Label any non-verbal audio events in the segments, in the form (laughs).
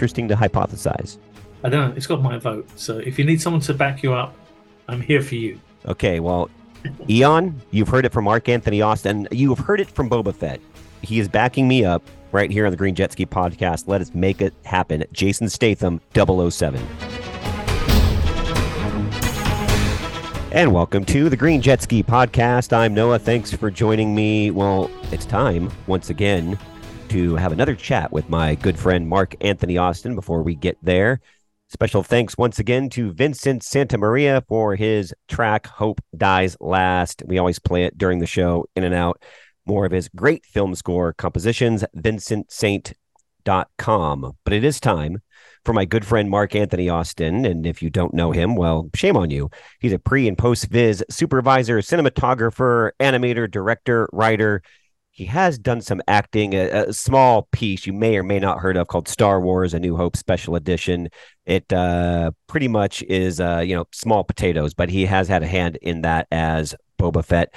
interesting to hypothesize. I don't know. It's got my vote. So if you need someone to back you up, I'm here for you. Okay, well, Eon, you've heard it from Mark Anthony Austin. You've heard it from Boba Fett. He is backing me up right here on the Green Jet Ski podcast. Let us make it happen. Jason Statham, 007. And welcome to the Green Jet Ski podcast. I'm Noah. Thanks for joining me. Well, it's time once again to have another chat with my good friend Mark Anthony Austin before we get there. Special thanks once again to Vincent Santamaria for his track Hope Dies Last. We always play it during the show, in and out. More of his great film score compositions, vincentsaint.com. But it is time for my good friend Mark Anthony Austin. And if you don't know him, well, shame on you. He's a pre and post viz supervisor, cinematographer, animator, director, writer. He has done some acting, a, a, small piece you may or may not heard of called Star Wars: A New Hope Special Edition. It uh, pretty much is, uh, you know, small potatoes, but he has had a hand in that as Boba Fett.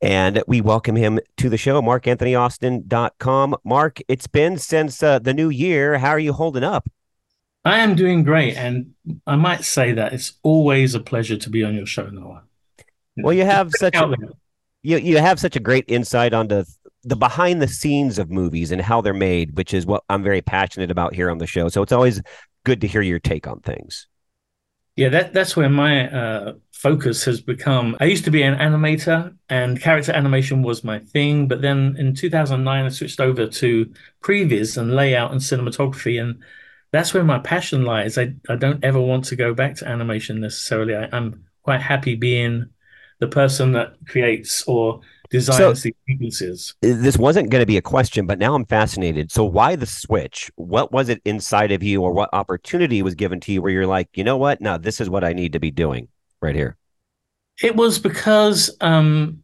And we welcome him to the show, markanthonyaustin.com. Mark, it's been since uh, the new year. How are you holding up? I am doing great, and I might say that it's always a pleasure to be on your show, Noah. Well, you have such a, you you have such a great insight onto the behind the scenes of movies and how they're made, which is what I'm very passionate about here on the show. So it's always good to hear your take on things. Yeah, that that's where my uh, focus has become. I used to be an animator, and character animation was my thing. But then in 2009, I switched over to previs and layout and cinematography, and that's where my passion lies. I, I don't ever want to go back to animation necessarily. I, am quite happy being the person that creates or designs so, sequences. This wasn't going to be a question, but now I'm fascinated. So why the switch? What was it inside of you or what opportunity was given to you where you're like, you know what? Now this is what I need to be doing right here. It was because um,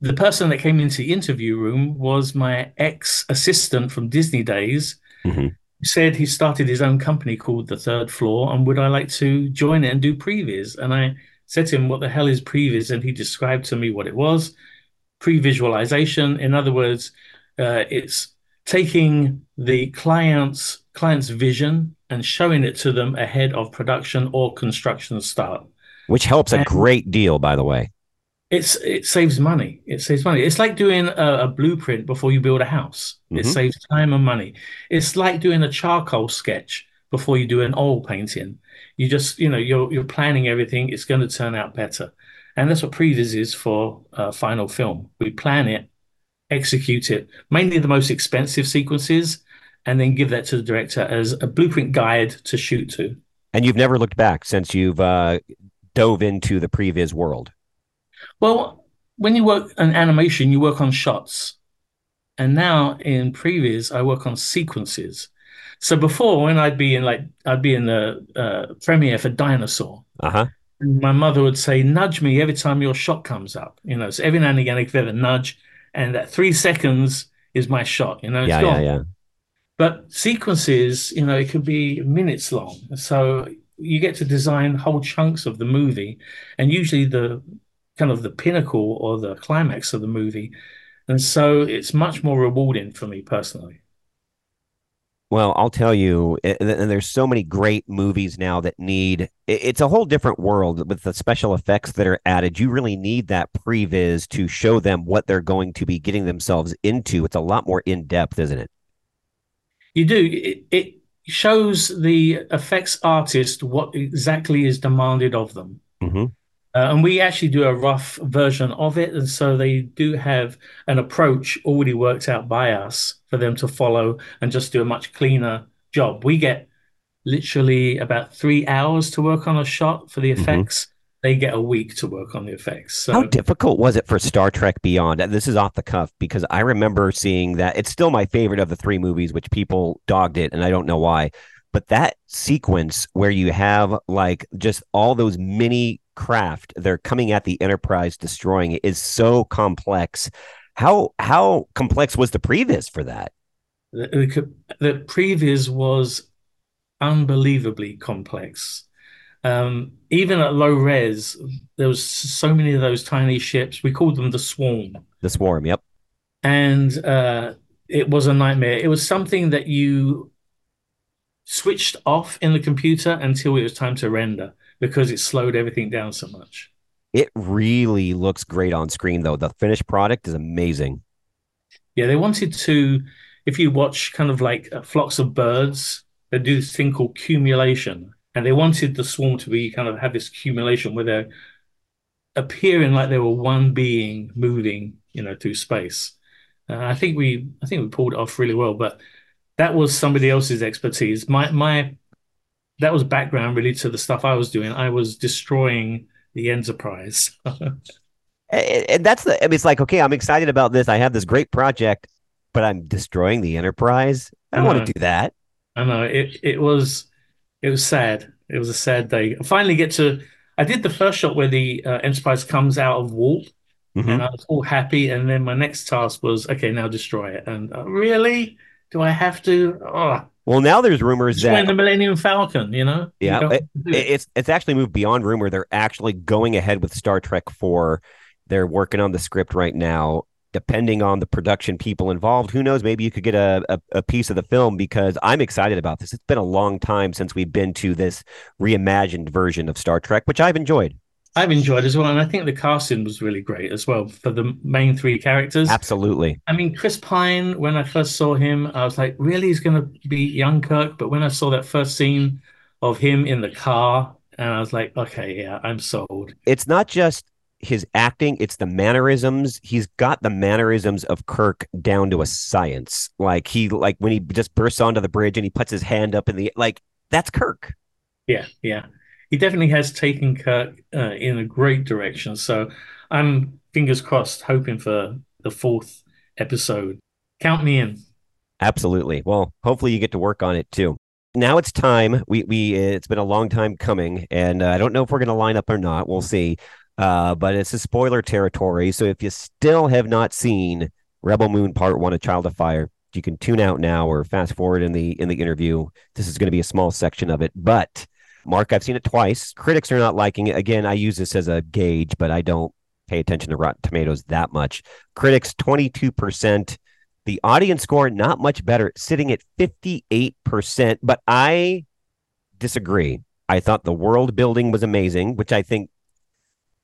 the person that came into the interview room was my ex assistant from Disney days. Mm-hmm said he started his own company called The Third Floor, and would I like to join it and do previs? And I said to him, "What the hell is previs?" And he described to me what it was: pre-visualization. In other words, uh, it's taking the client's client's vision and showing it to them ahead of production or construction start. Which helps a great deal, by the way. It's it saves money. It saves money. It's like doing a, a blueprint before you build a house. Mm-hmm. It saves time and money. It's like doing a charcoal sketch before you do an oil painting. You just you know you're you're planning everything. It's going to turn out better, and that's what previs is for uh, final film. We plan it, execute it, mainly the most expensive sequences, and then give that to the director as a blueprint guide to shoot to. And you've never looked back since you've uh, dove into the previs world. Well, when you work on animation, you work on shots. And now in previs, I work on sequences. So before, when I'd be in like I'd be in the uh, premiere for Dinosaur, uh-huh. My mother would say, "Nudge me every time your shot comes up." You know, so every now and again I give a nudge, and that three seconds is my shot. You know, yeah, yeah, yeah. But sequences, you know, it could be minutes long. So you get to design whole chunks of the movie, and usually the kind of the pinnacle or the climax of the movie. And so it's much more rewarding for me personally. Well, I'll tell you, and there's so many great movies now that need it's a whole different world with the special effects that are added. You really need that previs to show them what they're going to be getting themselves into. It's a lot more in depth, isn't it? You do. It, it shows the effects artist what exactly is demanded of them. Mm-hmm. Uh, and we actually do a rough version of it. And so they do have an approach already worked out by us for them to follow and just do a much cleaner job. We get literally about three hours to work on a shot for the mm-hmm. effects. Mm-hmm. They get a week to work on the effects. So, How difficult was it for Star Trek Beyond? This is off the cuff because I remember seeing that. It's still my favorite of the three movies, which people dogged it, and I don't know why. But that sequence where you have like just all those mini craft they're coming at the enterprise destroying it is so complex. How how complex was the previs for that? The, the previs was unbelievably complex. Um, even at low res there was so many of those tiny ships. We called them the swarm. The swarm yep. And uh, it was a nightmare. It was something that you switched off in the computer until it was time to render because it slowed everything down so much. It really looks great on screen, though. The finished product is amazing. Yeah, they wanted to, if you watch kind of like uh, flocks of birds, they do this thing called cumulation. And they wanted the swarm to be kind of have this cumulation where they're appearing like they were one being moving, you know, through space. Uh, I think we, I think we pulled it off really well, but that was somebody else's expertise. My, my, that was background really to the stuff I was doing. I was destroying the Enterprise. (laughs) and that's the, I mean, it's like, okay, I'm excited about this. I have this great project, but I'm destroying the Enterprise. I don't want to do that. I know it, it was, it was sad. It was a sad day. I finally get to, I did the first shot where the uh, Enterprise comes out of warp mm-hmm. and I was all happy. And then my next task was, okay, now destroy it. And uh, really? Do I have to? Oh. Well, now there's rumors that the Millennium Falcon, you know, yeah, it, it's it's actually moved beyond rumor. They're actually going ahead with Star Trek Four. They're working on the script right now. Depending on the production people involved, who knows? Maybe you could get a, a, a piece of the film because I'm excited about this. It's been a long time since we've been to this reimagined version of Star Trek, which I've enjoyed. I've enjoyed as well, and I think the casting was really great as well for the main three characters. Absolutely. I mean, Chris Pine. When I first saw him, I was like, really, he's going to be young Kirk. But when I saw that first scene of him in the car, and I was like, okay, yeah, I'm sold. It's not just his acting; it's the mannerisms. He's got the mannerisms of Kirk down to a science. Like he, like when he just bursts onto the bridge and he puts his hand up in the like. That's Kirk. Yeah, yeah he definitely has taken Kirk uh, in a great direction. So I'm fingers crossed, hoping for the fourth episode. Count me in. Absolutely. Well, hopefully you get to work on it too. Now it's time. We we it's been a long time coming, and uh, I don't know if we're going to line up or not. We'll see. Uh, but it's a spoiler territory. So if you still have not seen Rebel Moon Part One: A Child of Fire, you can tune out now or fast forward in the in the interview. This is going to be a small section of it, but Mark, I've seen it twice. Critics are not liking it. Again, I use this as a gauge, but I don't pay attention to Rotten Tomatoes that much. Critics, 22%. The audience score, not much better, sitting at 58%. But I disagree. I thought the world building was amazing, which I think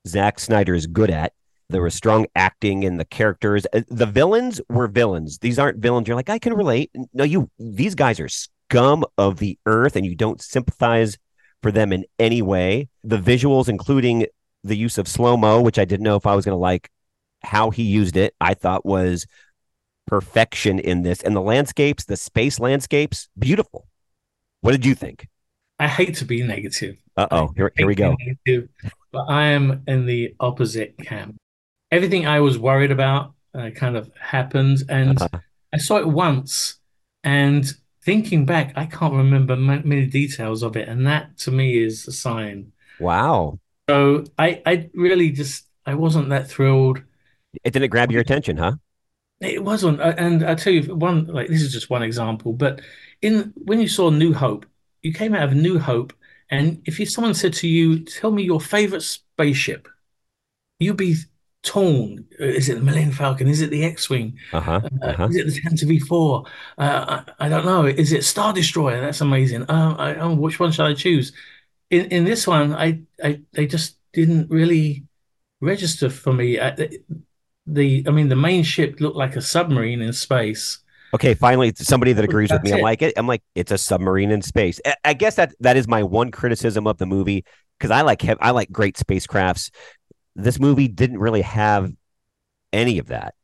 Zack Snyder is good at. There was strong acting in the characters. Uh, the villains were villains. These aren't villains. You're like, I can relate. No, you, these guys are scum of the earth and you don't sympathize for them in any way. The visuals, including the use of slow mo, which I didn't know if I was going to like how he used it, I thought was perfection in this. And the landscapes, the space landscapes, beautiful. What did you think? I hate to be negative. Uh oh, here, here we go. Negative, but I am in the opposite camp. Everything I was worried about uh, kind of happened, and uh-huh. I saw it once, and thinking back, I can't remember many details of it, and that to me is a sign. Wow. So I, I really just, I wasn't that thrilled. It didn't grab your attention, huh? It wasn't, uh, and I tell you one, like this is just one example, but in when you saw New Hope, you came out of New Hope, and if you, someone said to you, "Tell me your favorite spaceship," you'd be torn. Is it the Millennium Falcon? Is it the X-wing? Uh-huh, uh, uh-huh. Is it the Tantive IV? Uh, I, I, don't know. Is it Star Destroyer? That's amazing. Uh, I, oh, which one shall I choose? In in this one, I, I they just didn't really register for me. I, the I mean, the main ship looked like a submarine in space. Okay, finally, somebody that agrees That's with me. I like it. I'm like, it's a submarine in space. I guess that that is my one criticism of the movie because I like I like great spacecrafts this movie didn't really have any of that.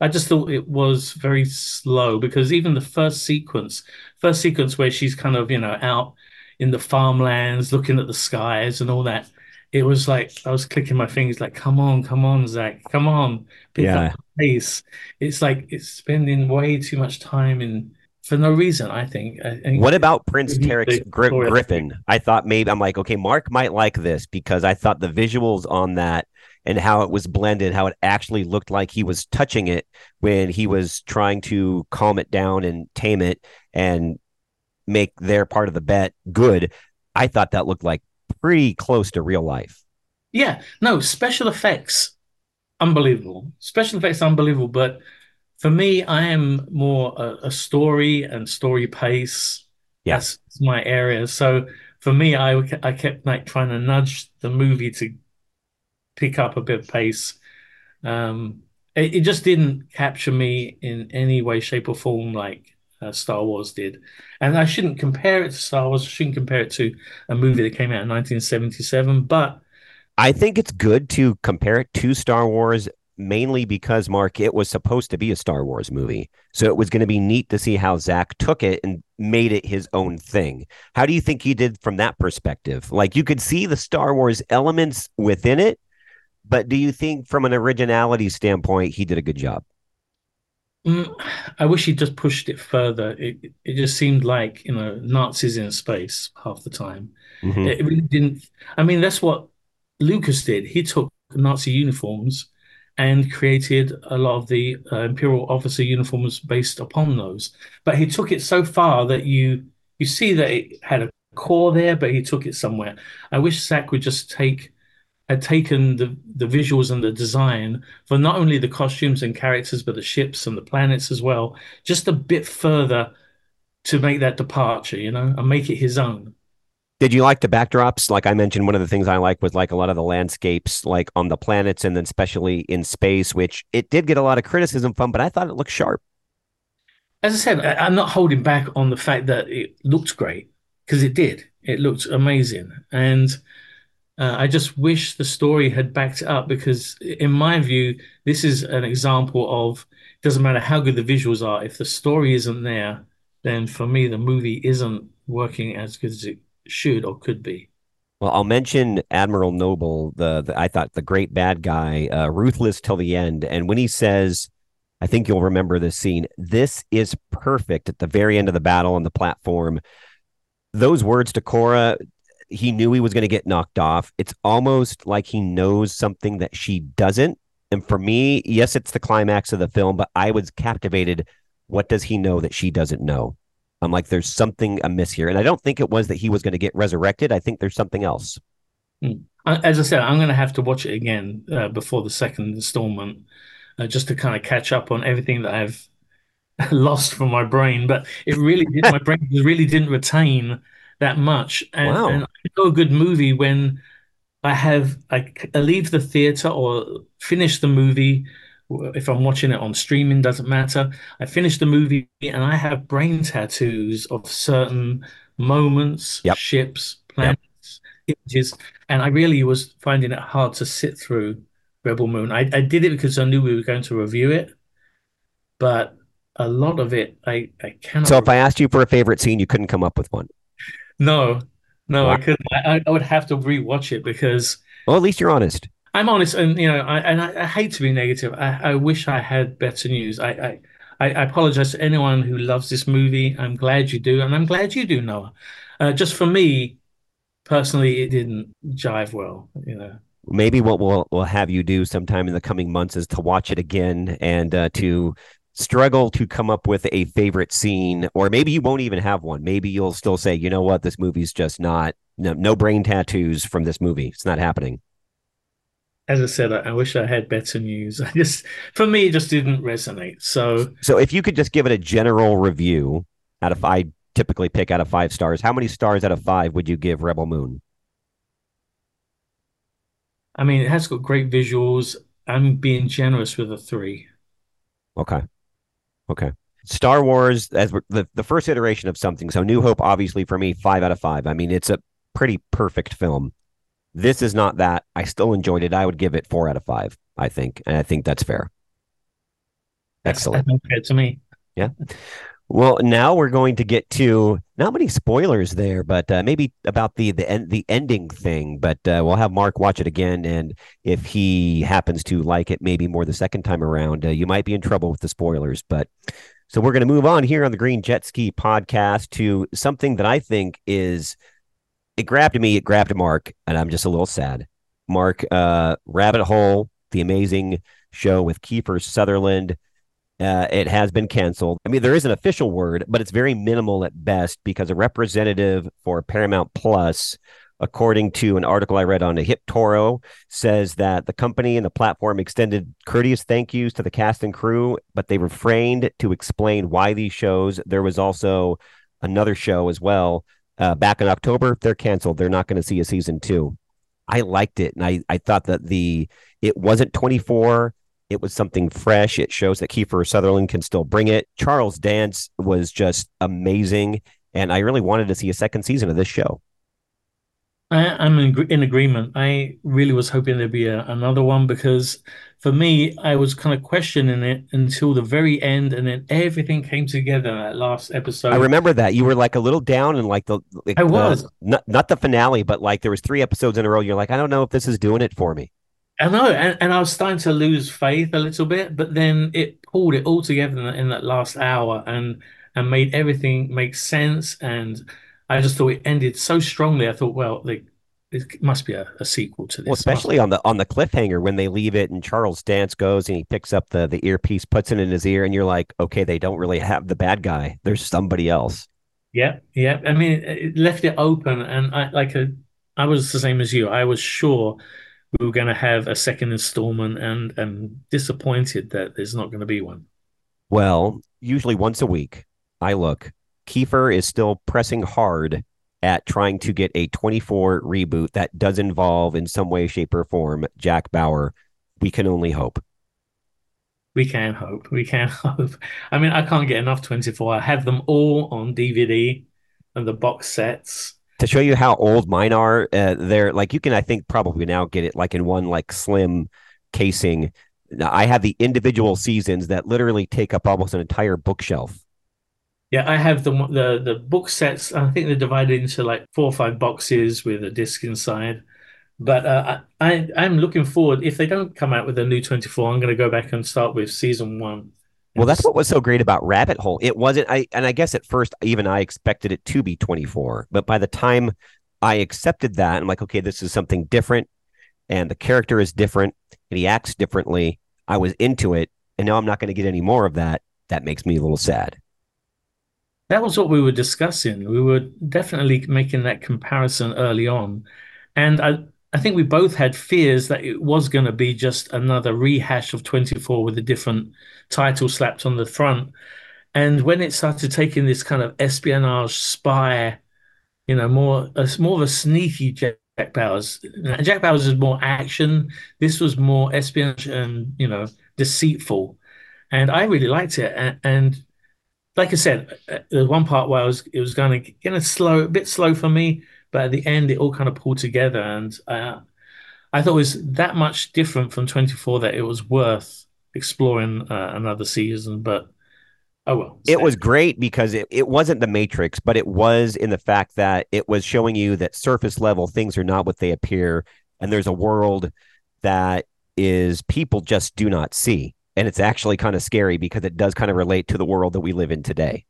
I just thought it was very slow because even the first sequence, first sequence where she's kind of, you know, out in the farmlands looking at the skies and all that, it was like I was clicking my fingers, like, come on, come on, Zack, come on, pick yeah. up pace. It's like it's spending way too much time in for no reason. I think. I think what about Prince Tarak's Gri- Griffin? I thought maybe I'm like, okay, Mark might like this because I thought the visuals on that and how it was blended, how it actually looked like he was touching it when he was trying to calm it down and tame it and make their part of the bet good. I thought that looked like pretty close to real life. Yeah, no, special effects, unbelievable. Special effects, unbelievable. But for me, I am more a, a story and story pace. Yeah. That's my area. So for me, I I kept like trying to nudge the movie to pick up a bit of pace. Um, it, it just didn't capture me in any way, shape, or form like uh, Star Wars did. And I shouldn't compare it to Star Wars. I shouldn't compare it to a movie that came out in 1977. But I think it's good to compare it to Star Wars mainly because Mark, it was supposed to be a Star Wars movie. So it was going to be neat to see how Zack took it and made it his own thing. How do you think he did from that perspective? Like you could see the Star Wars elements within it, but do you think from an originality standpoint he did a good job? Mm, I wish he just pushed it further. It it just seemed like you know Nazis in space half the time. Mm-hmm. It really didn't. I mean, that's what Lucas did. He took Nazi uniforms and created a lot of the uh, imperial officer uniforms based upon those. But he took it so far that you you see that it had a core there, but he took it somewhere. I wish Zack would just take had taken the the visuals and the design for not only the costumes and characters, but the ships and the planets as well, just a bit further to make that departure, you know, and make it his own. Did you like the backdrops? Like I mentioned, one of the things I like was like a lot of the landscapes, like on the planets and then especially in space, which it did get a lot of criticism from, but I thought it looked sharp. As I said, I'm not holding back on the fact that it looked great because it did. It looked amazing. And uh, I just wish the story had backed it up because, in my view, this is an example of it doesn't matter how good the visuals are, if the story isn't there, then for me, the movie isn't working as good as it should or could be. Well, I'll mention Admiral Noble, the, the I thought the great bad guy, uh, ruthless till the end. And when he says, I think you'll remember this scene, this is perfect at the very end of the battle on the platform. Those words to Kora, he knew he was going to get knocked off. It's almost like he knows something that she doesn't. And for me, yes, it's the climax of the film, but I was captivated. What does he know that she doesn't know? I'm like, there's something amiss here. And I don't think it was that he was going to get resurrected. I think there's something else. Hmm. As I said, I'm going to have to watch it again uh, before the second installment uh, just to kind of catch up on everything that I've (laughs) lost from my brain. But it really did, my brain really didn't retain that much. And, wow. and I know a good movie when I have, I, I leave the theater or finish the movie if I'm watching it on streaming, doesn't matter. I finish the movie and I have brain tattoos of certain moments, yep. ships, planets, yep. images, and I really was finding it hard to sit through Rebel Moon. I, I did it because I knew we were going to review it, but a lot of it I, I cannot. So if I asked you for a favorite scene, you couldn't come up with one. No, no, wow. I couldn't. I, I would have to rewatch it because. Well, at least you're honest. I'm honest, and you know, I, and I, I hate to be negative. I, I, wish I had better news. I, I, I apologize to anyone who loves this movie. I'm glad you do, and I'm glad you do, Noah. Uh, just for me, personally, it didn't jive well. You know, maybe what we'll we'll have you do sometime in the coming months is to watch it again and uh, to struggle to come up with a favorite scene, or maybe you won't even have one. Maybe you'll still say, you know what, this movie's just not no, no brain tattoos from this movie. It's not happening as I said, I, I, wish I had better news. (laughs) I just, for me, it just didn't resonate. So, so if you could just give it a general review out of, mm-hmm. I typically pick out of five stars. How many stars out of five would you give Rebel Moon? I mean, it has got great visuals. I'm being generous with a three. Okay. Okay. Star Wars as the the first iteration of something. So New Hope, obviously for me, five out of five. I mean, it's a pretty perfect film. This is not that. I still enjoyed it. I would give it four out of five, I think. And I think that's fair. Excellent. That's fair to me. Yeah. Well, now we're going to get to not many spoilers there, but uh, maybe about the the end the ending thing. But uh, we'll have Mark watch it again, and if he happens to like it, maybe more the second time around, uh, you might be in trouble with the spoilers. But so we're going to move on here on the Green Jet Ski podcast to something that I think is it grabbed me, it grabbed Mark, and I'm just a little sad. Mark, uh, Rabbit Hole, the amazing show with Kiefer Sutherland. Uh, it has been canceled. I mean, there is an official word, but it's very minimal at best because a representative for Paramount Plus according to an article I read on a Hiptoro, says that the company and the platform extended courteous thank yous to the cast and crew, but they refrained to explain why these shows. There was also another show as well uh, back in October. They're canceled. They're not going to see a season two. I liked it, and I I thought that the it wasn't 24. It was something fresh. It shows that Kiefer Sutherland can still bring it. Charles Dance was just amazing, and I really wanted to see a second season of this show. I, am in, in, agreement. I really was hoping there'd be a, another one because for me, I was kind of questioning it until the very end, and then everything came together that last episode. I remember that you were like a little down and like the like I was the, not not the finale, but like there was three episodes in a row. You're like, I don't know if this is doing it for me. I know, and, and I was starting to lose faith a little bit, but then it pulled it all together in, in that last hour and and made everything make sense and I just thought it ended so strongly. I thought, well, they, it must be a, a sequel to this. Well, especially on the on the cliffhanger when they leave it and Charles Dance goes and he picks up the the earpiece, puts it in his ear, and you're like, okay, they don't really have the bad guy. There's somebody else. Yeah, yeah. I mean, it left it open, and I like a, I was the same as you. I was sure we were going to have a second installment, and and disappointed that there's not going to be one. Well, usually once a week, I look Kiefer is still pressing hard at trying to get a 24 reboot that does involve, in some way, shape, or form, Jack Bauer. We can only hope. We can hope. We can (laughs) hope. I mean, I can't get enough 24. I have them all on DVD and the box sets. To show you how old mine are, uh, they're like you can, I think, probably now get it like in one like slim casing. I have the individual seasons that literally take up almost an entire bookshelf. Yeah, I have the the the book sets. I think they're divided into like four or five boxes with a disc inside. But uh, I I'm looking forward. If they don't come out with a new 24, I'm going to go back and start with season one. Well, that's what was so great about Rabbit Hole. It wasn't I and I guess at first even I expected it to be 24, but by the time I accepted that, I'm like, okay, this is something different and the character is different and he acts differently. I was into it and now I'm not going to get any more of that. That makes me a little sad that was what we were discussing. We were definitely making that comparison early on. And I, I think we both had fears that it was going to be just another rehash of 24 with a different title slapped on the front. And when it started taking this kind of espionage spy, you know, more a, more of a sneaky Jack Bauers. Jack Bauer's is more action. This was more espionage and you know deceitful, and I really liked it. And, and like I said, uh, there's one part where I was it was going to get a slow, a bit slow for me, but at the end it all kind of pulled together, and uh, I thought it was that much different from 24 that it was worth exploring uh, another season. But oh well, it was great because it, it wasn't the Matrix, but it was in the fact that it was showing you that surface level things are not what they appear, and there's a world that is people just do not see and it's actually kind of scary because it does kind of relate to the world that we live in today.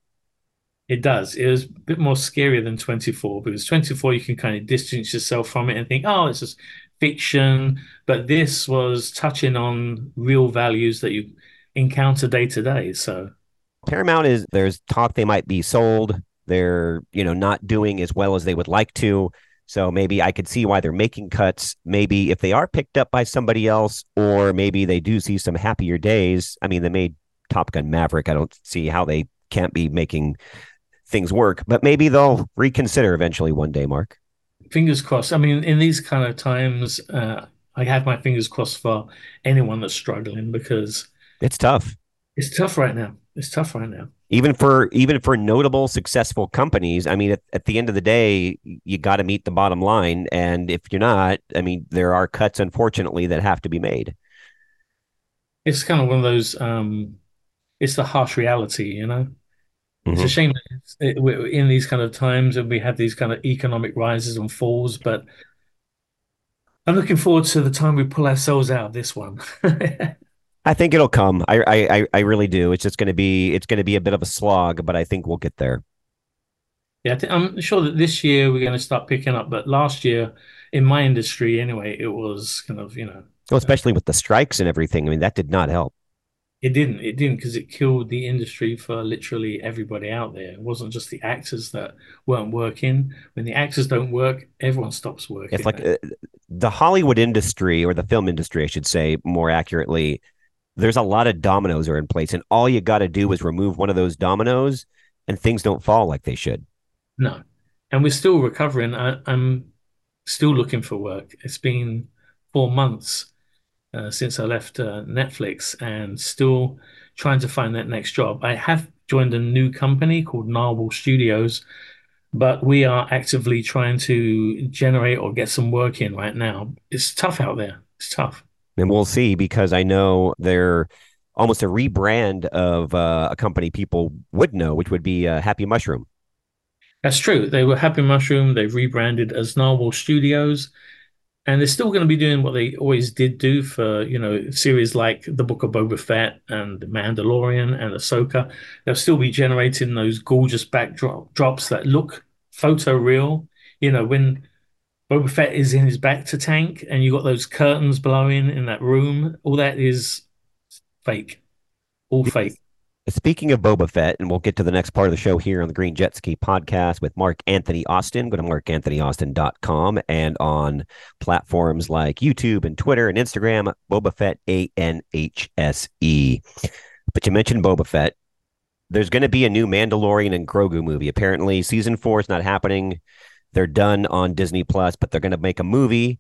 It does. It was a bit more scarier than 24 because 24 you can kind of distance yourself from it and think, oh, it's just fiction. But this was touching on real values that you encounter day to day. So Paramount is there's talk they might be sold. They're, you know, not doing as well as they would like to. So maybe I could see why they're making cuts. Maybe if they are picked up by somebody else, or maybe they do see some happier days. I mean, they made Top Gun Maverick. I don't see how they can't be making things work, but maybe they'll reconsider eventually one day, Mark. Fingers crossed. I mean, in these kind of times, uh, I have my fingers crossed for anyone that's struggling because it's tough. It's tough right now. It's tough right now even for even for notable successful companies i mean at, at the end of the day you got to meet the bottom line. And if you're not i mean there are cuts unfortunately that have to be made. It's kind of one of those um it's the harsh reality you know? Mm-hmm. it's a shame it, in these kind of times and we have these kind of economic rises and falls but i'm looking forward to the time we pull ourselves out of this one (laughs) I think it'll come. I I I really do. It's just going to be it's going to be a bit of a slog, but I think we'll get there. Yeah, I'm sure that this year we're going to start picking up. But last year, in my industry anyway, it was kind of you know, well, especially with the strikes and everything. I mean, that did not help. It didn't. It didn't because it killed the industry for literally everybody out there. It wasn't just the actors that weren't working. When the actors don't work, everyone stops working. It's like uh, the Hollywood industry or the film industry, I should say more accurately. There's a lot of dominoes are in place, and all you got to do is remove one of those dominoes, and things don't fall like they should. No, and we're still recovering. I, I'm still looking for work. It's been four months uh, since I left uh, Netflix and still trying to find that next job. I have joined a new company called Narwhal Studios, but we are actively trying to generate or get some work in right now. It's tough out there. It's tough. And we'll see because I know they're almost a rebrand of uh, a company people would know, which would be uh, Happy Mushroom. That's true. They were Happy Mushroom. They've rebranded as Narwhal Studios and they're still going to be doing what they always did do for you know series like the Book of Boba Fett and the Mandalorian and Ahsoka. They'll still be generating those gorgeous backdrop drops that look photo real. You know when Boba Fett is in his bacta tank and you got those curtains blowing in that room. All that is fake, all fake. Speaking of Boba Fett, and we'll get to the next part of the show here on the Green Jet Ski podcast with Mark Anthony Austin. Go to markanthonyaustin.com and on platforms like YouTube and Twitter and Instagram, Boba Fett, A N H S E. But you mentioned Boba Fett. There's going to be a new Mandalorian and Grogu movie. Apparently, season four is not happening. They're done on Disney Plus, but they're going to make a movie,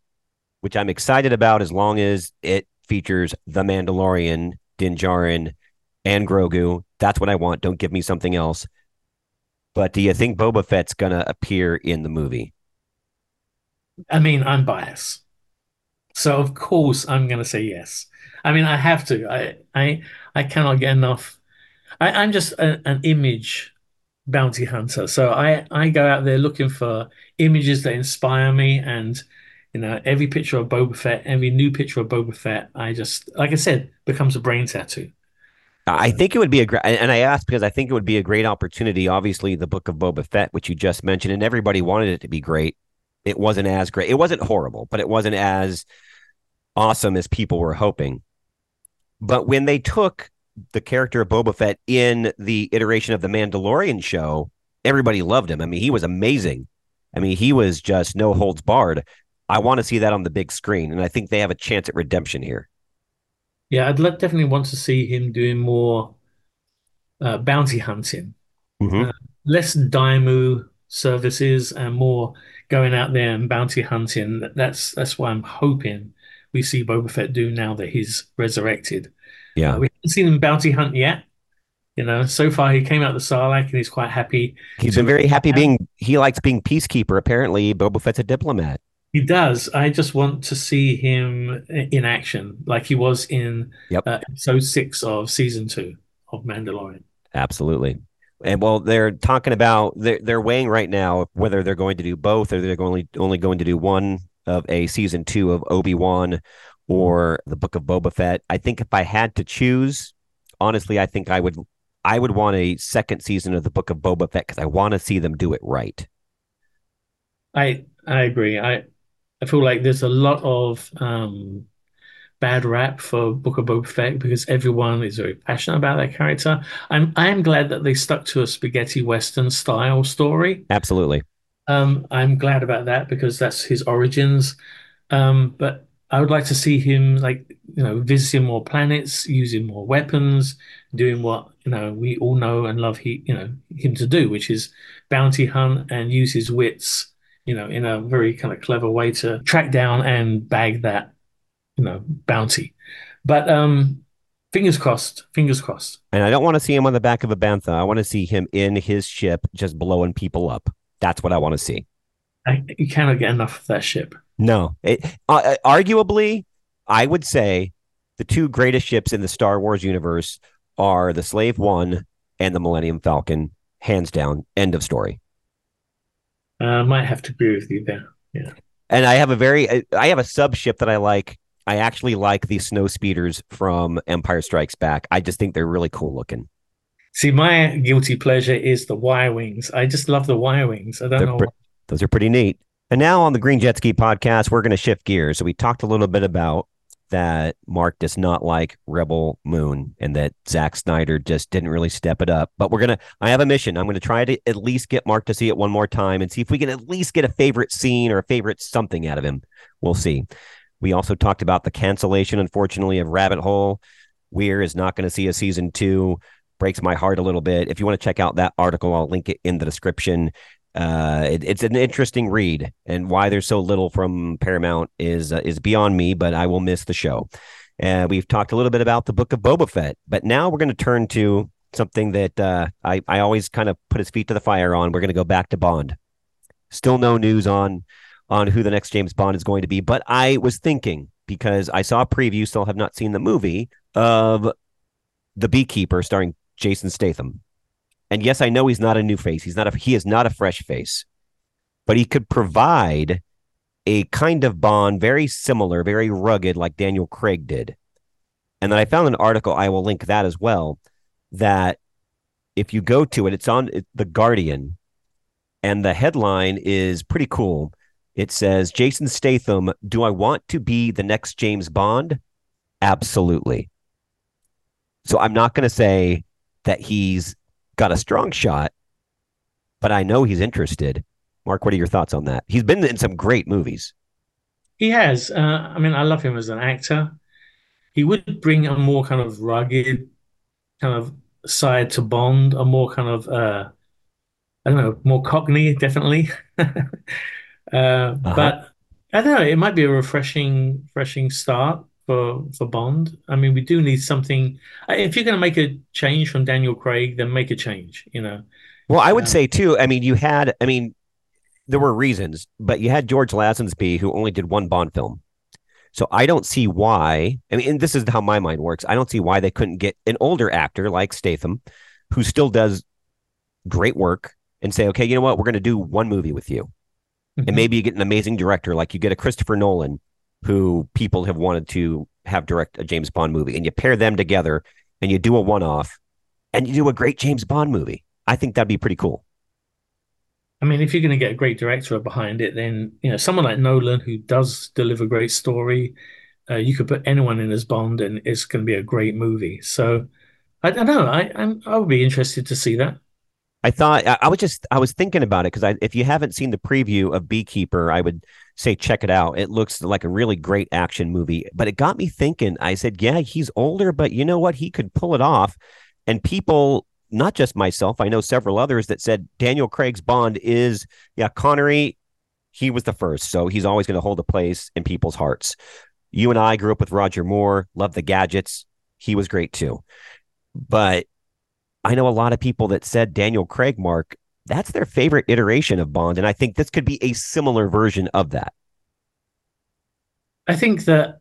which I'm excited about as long as it features The Mandalorian, Din Djarin and Grogu. That's what I want. Don't give me something else. But do you think Boba Fett's gonna appear in the movie? I mean, I'm biased, so of course I'm gonna say yes. I mean, I have to. I I I cannot get enough. I, am just a, an image bounty hunter, so I I go out there looking for images that inspire me, and you know, every picture of Boba Fett, every new picture of Boba Fett, I just like I said, becomes a brain tattoo. Uh, I think it would be a great, and I asked because I think it would be a great opportunity. Obviously, the book of Boba Fett, which you just mentioned, and everybody wanted it to be great. It wasn't as great. It wasn't horrible, but it wasn't as awesome as people were hoping. But when they took the character of Boba Fett in the iteration of the Mandalorian show, everybody loved him. I mean, he was amazing. I mean, he was just no holds barred. I want to see that on the big screen, and I think they have a chance at redemption here. Yeah, I'd definitely want to see him doing more uh, bounty hunting, mm-hmm. uh, less daimyo services, and more going out there and bounty hunting. That's that's what I'm hoping we see Boba Fett do now that he's resurrected. Yeah, uh, we seen him bounty hunt yet. You know, so far he came out the Sarlacc and he's quite happy. He's been very happy being. He likes being peacekeeper. Apparently, Boba Fett's a diplomat. He does. I just want to see him in action, like he was in yep. uh, episode six of season two of Mandalorian. Absolutely. And well, they're talking about they're they're weighing right now whether they're going to do both or they're only only going to do one of a season two of Obi Wan or the Book of Boba Fett. I think if I had to choose, honestly, I think I would I would want a second season of the Book of Boba Fett because I want to see them do it right. I I agree. I I feel like there's a lot of um, bad rap for Book of Boba Fett because everyone is very passionate about that character. I'm I am glad that they stuck to a spaghetti western style story. Absolutely. Um, I'm glad about that because that's his origins. Um, but I would like to see him like you know visiting more planets, using more weapons, doing what you know we all know and love he you know him to do, which is bounty hunt and use his wits you know, in a very kind of clever way to track down and bag that, you know, bounty. But um, fingers crossed, fingers crossed. And I don't want to see him on the back of a bantha. I want to see him in his ship just blowing people up. That's what I want to see. I, you cannot get enough of that ship. No, it, uh, uh, arguably, I would say the two greatest ships in the Star Wars universe are the Slave One and the Millennium Falcon, hands down. End of story. I uh, might have to agree with you there. Yeah. And I have a very, I have a sub ship that I like. I actually like the snow speeders from Empire Strikes Back. I just think they're really cool looking. See, my guilty pleasure is the Y wings. I just love the Y wings. I don't they're know. Those are pretty neat. And now on the Green Jet Ski podcast, we're going to shift gears. So we talked a little bit about that Mark does not like Rebel Moon and that Zack Snyder just didn't really step it up. But we're gonna I have a mission. I'm gonna try to at least get Mark to see it one more time and see if we can at least get a favorite scene or a favorite something out of him. We'll see. We also talked about the cancellation, unfortunately, of Rabbit Hole. Weir is not going to see a season two. Breaks my heart a little bit. If you want to check out that article, I'll link it in the description. Uh, it, it's an interesting read, and why there's so little from Paramount is uh, is beyond me. But I will miss the show. And uh, we've talked a little bit about the book of Boba Fett, but now we're going to turn to something that uh, I I always kind of put his feet to the fire on. We're going to go back to Bond. Still no news on on who the next James Bond is going to be, but I was thinking because I saw a preview, still have not seen the movie of The Beekeeper starring Jason Statham. And yes, I know he's not a new face. He's not a he is not a fresh face. But he could provide a kind of Bond very similar, very rugged like Daniel Craig did. And then I found an article, I will link that as well, that if you go to it, it's on The Guardian, and the headline is pretty cool. It says, Jason Statham, do I want to be the next James Bond? Absolutely. So I'm not going to say that he's got a strong shot, but I know he's interested. Mark, what are your thoughts on that? He's been in some great movies. He has. Uh, I mean, I love him as an actor. He would bring a more kind of rugged kind of side to Bond, a more kind of, uh, I don't know, more cockney, definitely. (laughs) uh, uh-huh. But I don't know, it might be a refreshing, refreshing start for for Bond. I mean, we do need something. If you're going to make a change from Daniel Craig, then make a change. You know. Well, I would um, say too. I mean, you had. I mean, there were reasons, but you had George Lazenby who only did one Bond film. So I don't see why. I mean, this is how my mind works. I don't see why they couldn't get an older actor like Statham, who still does great work, and say, okay, you know what, we're going to do one movie with you, mm-hmm. and maybe you get an amazing director like you get a Christopher Nolan who people have wanted to have direct a James Bond movie, and you pair them together and you do a one off and you do a great James Bond movie. I think that'd be pretty cool. I mean, if you're going to get a great director behind it, then you know someone like Nolan who does deliver a great story. Uh, you could put anyone in as Bond, and it's going to be a great movie. So, I don't know. I I'm, I would be interested to see that. I thought I, I was just I was thinking about it because if you haven't seen the preview of Beekeeper, I would say check it out. It looks like a really great action movie, but it got me thinking. I said, yeah, he's older, but you know what? He could pull it off. And people, not just myself, I know several others that said Daniel Craig's Bond is, yeah, Connery, he was the first. So he's always going to hold a place in people's hearts. You and I grew up with Roger Moore, loved the gadgets. He was great too. But I know a lot of people that said Daniel Craig, Mark, that's their favorite iteration of Bond. And I think this could be a similar version of that. I think that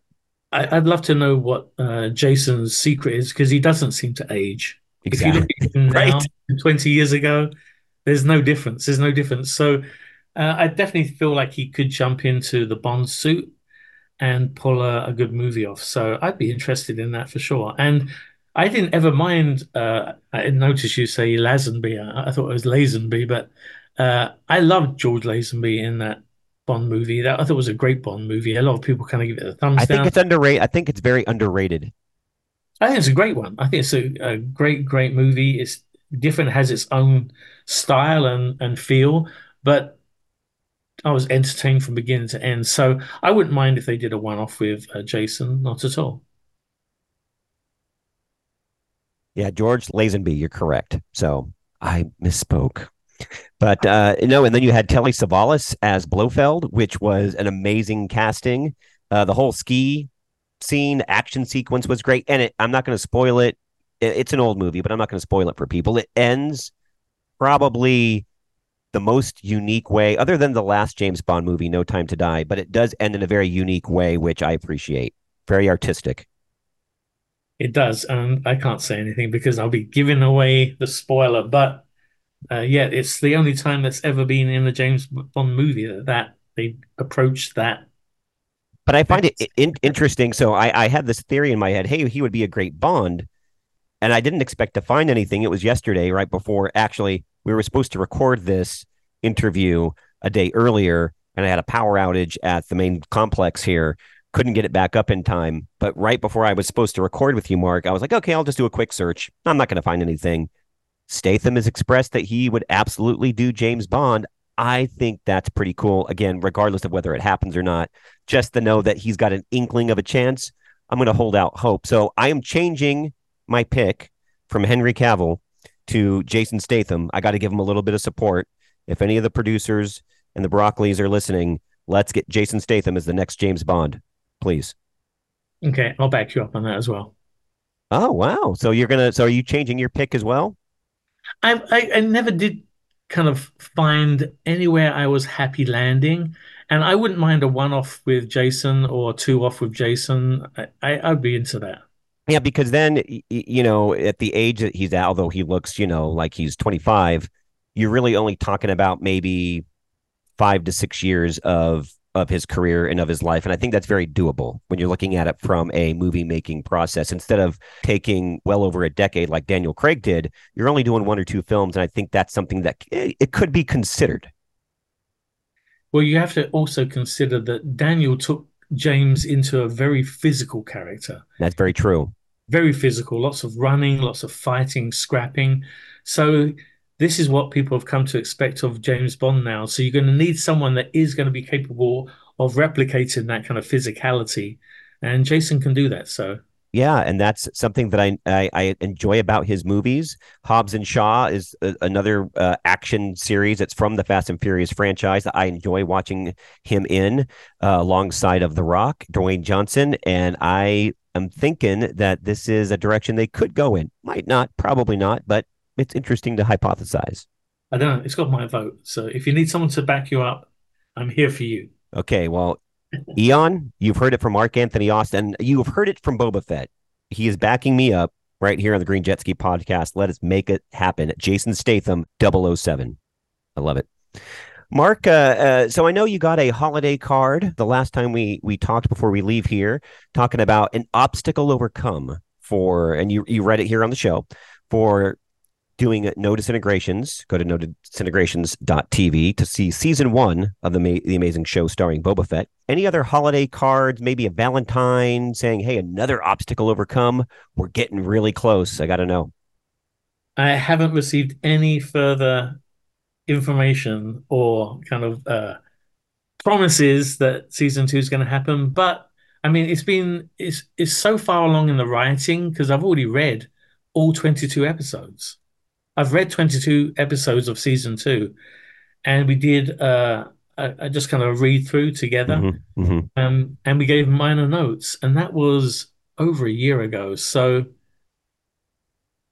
I, would love to know what uh, Jason's secret is because he doesn't seem to age. Exactly. If you look at him (laughs) now, right. 20 years ago, there's no difference. There's no difference. So uh, I definitely feel like he could jump into the Bond suit and pull a, a, good movie off. So I'd be interested in that for sure. And I didn't ever mind. Uh, I noticed you say Lazenby. I, I, thought it was Lazenby, but uh, I loved George Lazenby in that Bond movie. That I thought was a great Bond movie. A lot of people kind of give it a thumbs I down. think it's underrated. I think it's very underrated. I think it's a great one. I think it's a, a great, great movie. It's different, has its own style and, and feel, but I was entertained from beginning to end. So I wouldn't mind if they did a one off with uh, Jason, not at all. Yeah, George Lazenby, you're correct. So I misspoke. But uh, no, and then you had Telly Savalas as Blofeld, which was an amazing casting. Uh, the whole ski scene, action sequence was great, and it, I'm not going to spoil it. It's an old movie, but I'm not going to spoil it for people. It ends probably the most unique way, other than the last James Bond movie, No Time to Die, but it does end in a very unique way, which I appreciate. Very artistic. It does, and I can't say anything because I'll be giving away the spoiler. But uh, yeah, it's the only time that's ever been in a James Bond movie that, that they approached that. But I find it in- interesting. So I, I had this theory in my head. Hey, he would be a great Bond, and I didn't expect to find anything. It was yesterday, right before actually we were supposed to record this interview a day earlier, and I had a power outage at the main complex here couldn't get it back up in time. But right before I was supposed to record with you, Mark, I was like, okay, I'll just do a quick search. I'm not going to find anything. Statham has expressed that he would absolutely do James Bond. I think that's pretty cool. Again, regardless of whether it happens or not, just to know that he's got an inkling of a chance, I'm going to hold out hope. So I am changing my pick from Henry Cavill to Jason Statham. I got to give him a little bit of support. If any of the producers and the Broccolis are listening, let's get Jason Statham as the next James Bond, please. Okay, I'll back you up on that as well. Oh wow! So you're gonna? So are you changing your pick as well? I I, I never did kind of find anywhere I was happy landing, and I wouldn't mind a one off with Jason or two off with Jason. I, I I'd be into that. Yeah, because then you know, at the age that he's at, although he looks, you know, like he's 25, you're really only talking about maybe five to six years of of his career and of his life. And I think that's very doable when you're looking at it from a movie making process. Instead of taking well over a decade like Daniel Craig did, you're only doing one or two films. And I think that's something that eh, it could be considered. Well, you have to also consider that Daniel took James into a very physical character. That's very true. Very physical, lots of running, lots of fighting, scrapping. So this is what people have come to expect of James Bond now. So you're going to need someone that is going to be capable of replicating that kind of physicality. And Jason can do that. So yeah, and that's something that I, I, I enjoy about his movies. Hobbs and Shaw is a, another uh, action series. It's from the Fast and Furious franchise that I enjoy watching him in uh, alongside of The Rock, Dwayne Johnson, and I am thinking that this is a direction they could go in. Might not, probably not, but it's interesting to hypothesize. I don't know. It's got my vote. So if you need someone to back you up, I'm here for you. Okay, well, Eon, you've heard it from Mark Anthony Austin. You've heard it from Boba Fett. He is backing me up right here on the Green Jet Ski podcast. Let us make it happen. Jason Statham, 007. I love it. Mark, uh, uh, so I know you got a holiday card the last time we we talked before we leave here, talking about an obstacle overcome for, and you you read it here on the show for doing no disintegrations. Go to no disintegrations.tv to see season one of the, Ma- the amazing show starring Boba Fett. Any other holiday cards, maybe a Valentine saying, hey, another obstacle overcome? We're getting really close. I got to know. I haven't received any further information or kind of uh, promises that season two is going to happen. But I mean, it's been it's it's so far along in the writing because I've already read all 22 episodes. I've read 22 episodes of season two, and we did uh, a, a just kind of read through together, mm-hmm, mm-hmm. Um, and we gave minor notes, and that was over a year ago. So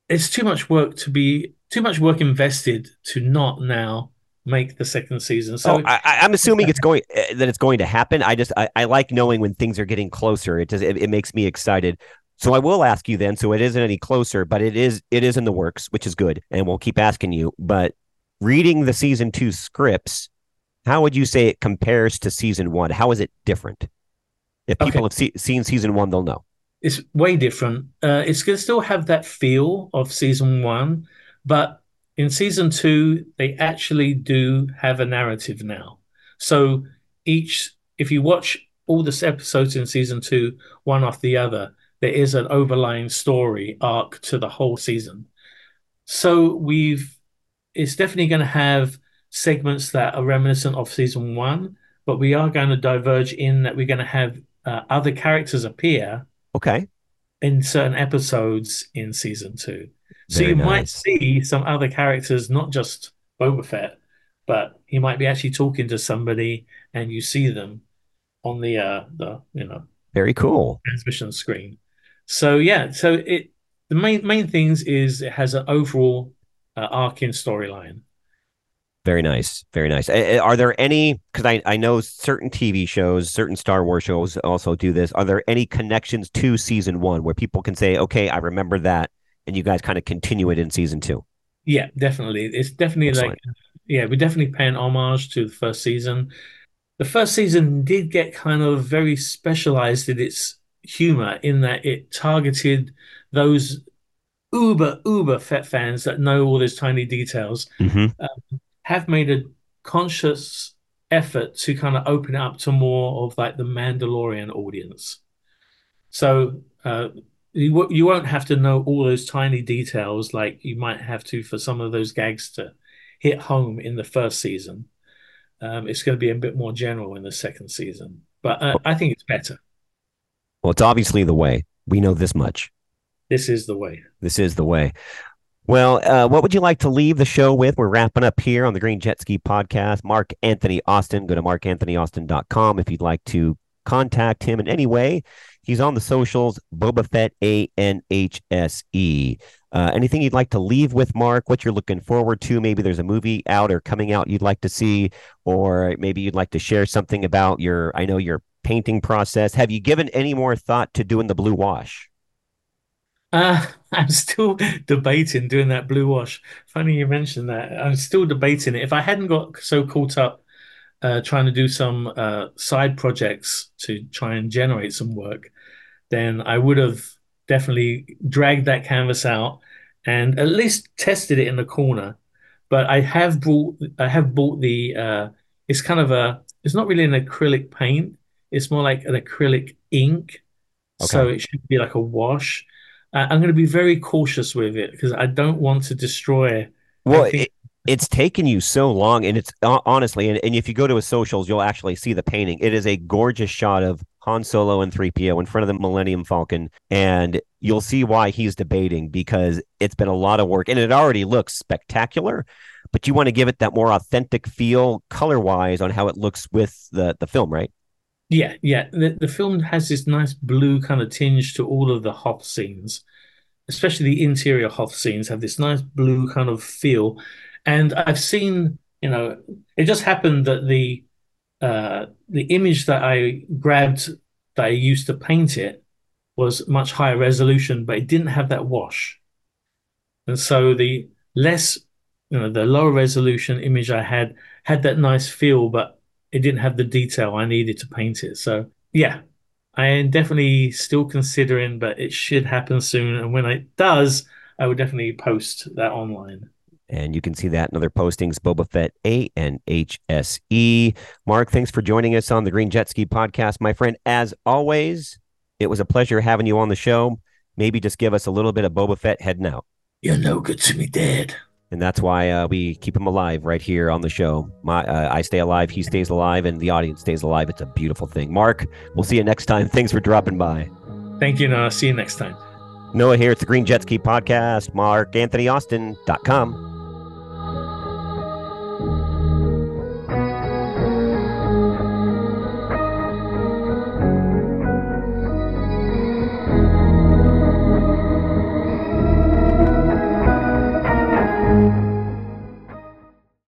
it's too much work to be too much work invested to not now make the second season. So oh, I, am assuming it's going eh, that it's going to happen. I just I, I like knowing when things are getting closer. It just it, it makes me excited. So I will ask you then. So it isn't any closer, but it is it is in the works, which is good, and we'll keep asking you. But reading the season two scripts, how would you say it compares to season one? How is it different? If people okay. have see, seen season one, they'll know. It's way different. Uh, it's going to still have that feel of season one, but in season two, they actually do have a narrative now. So each, if you watch all the episodes in season two, one after the other, there is an overlying story arc to the whole season. So we've it's definitely going to have segments that are reminiscent of season one, but we are going to diverge in that we're going to have uh, other characters appear. Okay. In certain episodes in season two, so you nice. might see some other characters, not just Boba Fett, but he might be actually talking to somebody, and you see them on the uh the you know very cool transmission screen. So yeah, so it the main main things is it has an overall uh, arcing storyline. Very nice, very nice. Are there any? Because I I know certain TV shows, certain Star Wars shows also do this. Are there any connections to season one where people can say, "Okay, I remember that," and you guys kind of continue it in season two? Yeah, definitely. It's definitely Excellent. like yeah, we're definitely paying homage to the first season. The first season did get kind of very specialized in its humor in that it targeted those uber uber Fett fans that know all those tiny details. Mm-hmm. Um, have made a conscious effort to kind of open it up to more of like the Mandalorian audience. So uh, you you won't have to know all those tiny details like you might have to for some of those gags to hit home in the first season. Um, it's going to be a bit more general in the second season, but uh, I think it's better. Well, it's obviously the way. We know this much. This is the way. This is the way. Well, uh, what would you like to leave the show with? We're wrapping up here on the Green Jet Ski podcast. Mark Anthony Austin. Go to markanthonyaustin.com if you'd like to contact him in any way. He's on the socials, Boba Fett A N H S E. Uh, anything you'd like to leave with, Mark? What you're looking forward to? Maybe there's a movie out or coming out you'd like to see, or maybe you'd like to share something about your. I know your painting process. Have you given any more thought to doing the blue wash? Uh, (laughs) I'm still debating doing that blue wash. Funny you mentioned that. I'm still debating it. If I hadn't got so caught up uh, trying to do some uh, side projects to try and generate some work, then I would have definitely dragged that canvas out and at least tested it in the corner. But I have bought I have bought the uh, it's kind of a it's not really an acrylic paint. It's more like an acrylic ink. Okay. So it should be like a wash. Uh, I'm going to be very cautious with it because I don't want to destroy. Well, it, it's taken you so long, and it's uh, honestly, and, and if you go to his socials, you'll actually see the painting. It is a gorgeous shot of Han Solo and 3PO in front of the Millennium Falcon. And you'll see why he's debating because it's been a lot of work and it already looks spectacular. But you want to give it that more authentic feel color wise on how it looks with the, the film, right? Yeah, yeah. The, the film has this nice blue kind of tinge to all of the Hoth scenes, especially the interior Hoth scenes have this nice blue kind of feel. And I've seen, you know, it just happened that the uh, the image that I grabbed that I used to paint it was much higher resolution, but it didn't have that wash. And so the less, you know, the lower resolution image I had had that nice feel, but it didn't have the detail I needed to paint it. So yeah, I am definitely still considering, but it should happen soon. And when it does, I would definitely post that online. And you can see that in other postings, Boba Fett A and HSE. Mark, thanks for joining us on the Green Jet Ski podcast, my friend. As always, it was a pleasure having you on the show. Maybe just give us a little bit of Boba Fett heading out. You're no good to me, Dad. And that's why uh, we keep him alive right here on the show. My, uh, I stay alive, he stays alive, and the audience stays alive. It's a beautiful thing. Mark, we'll see you next time. (laughs) Thanks for dropping by. Thank you, Noah. See you next time. Noah here. It's the Green Jet Ski Podcast. MarkAnthonyAustin.com.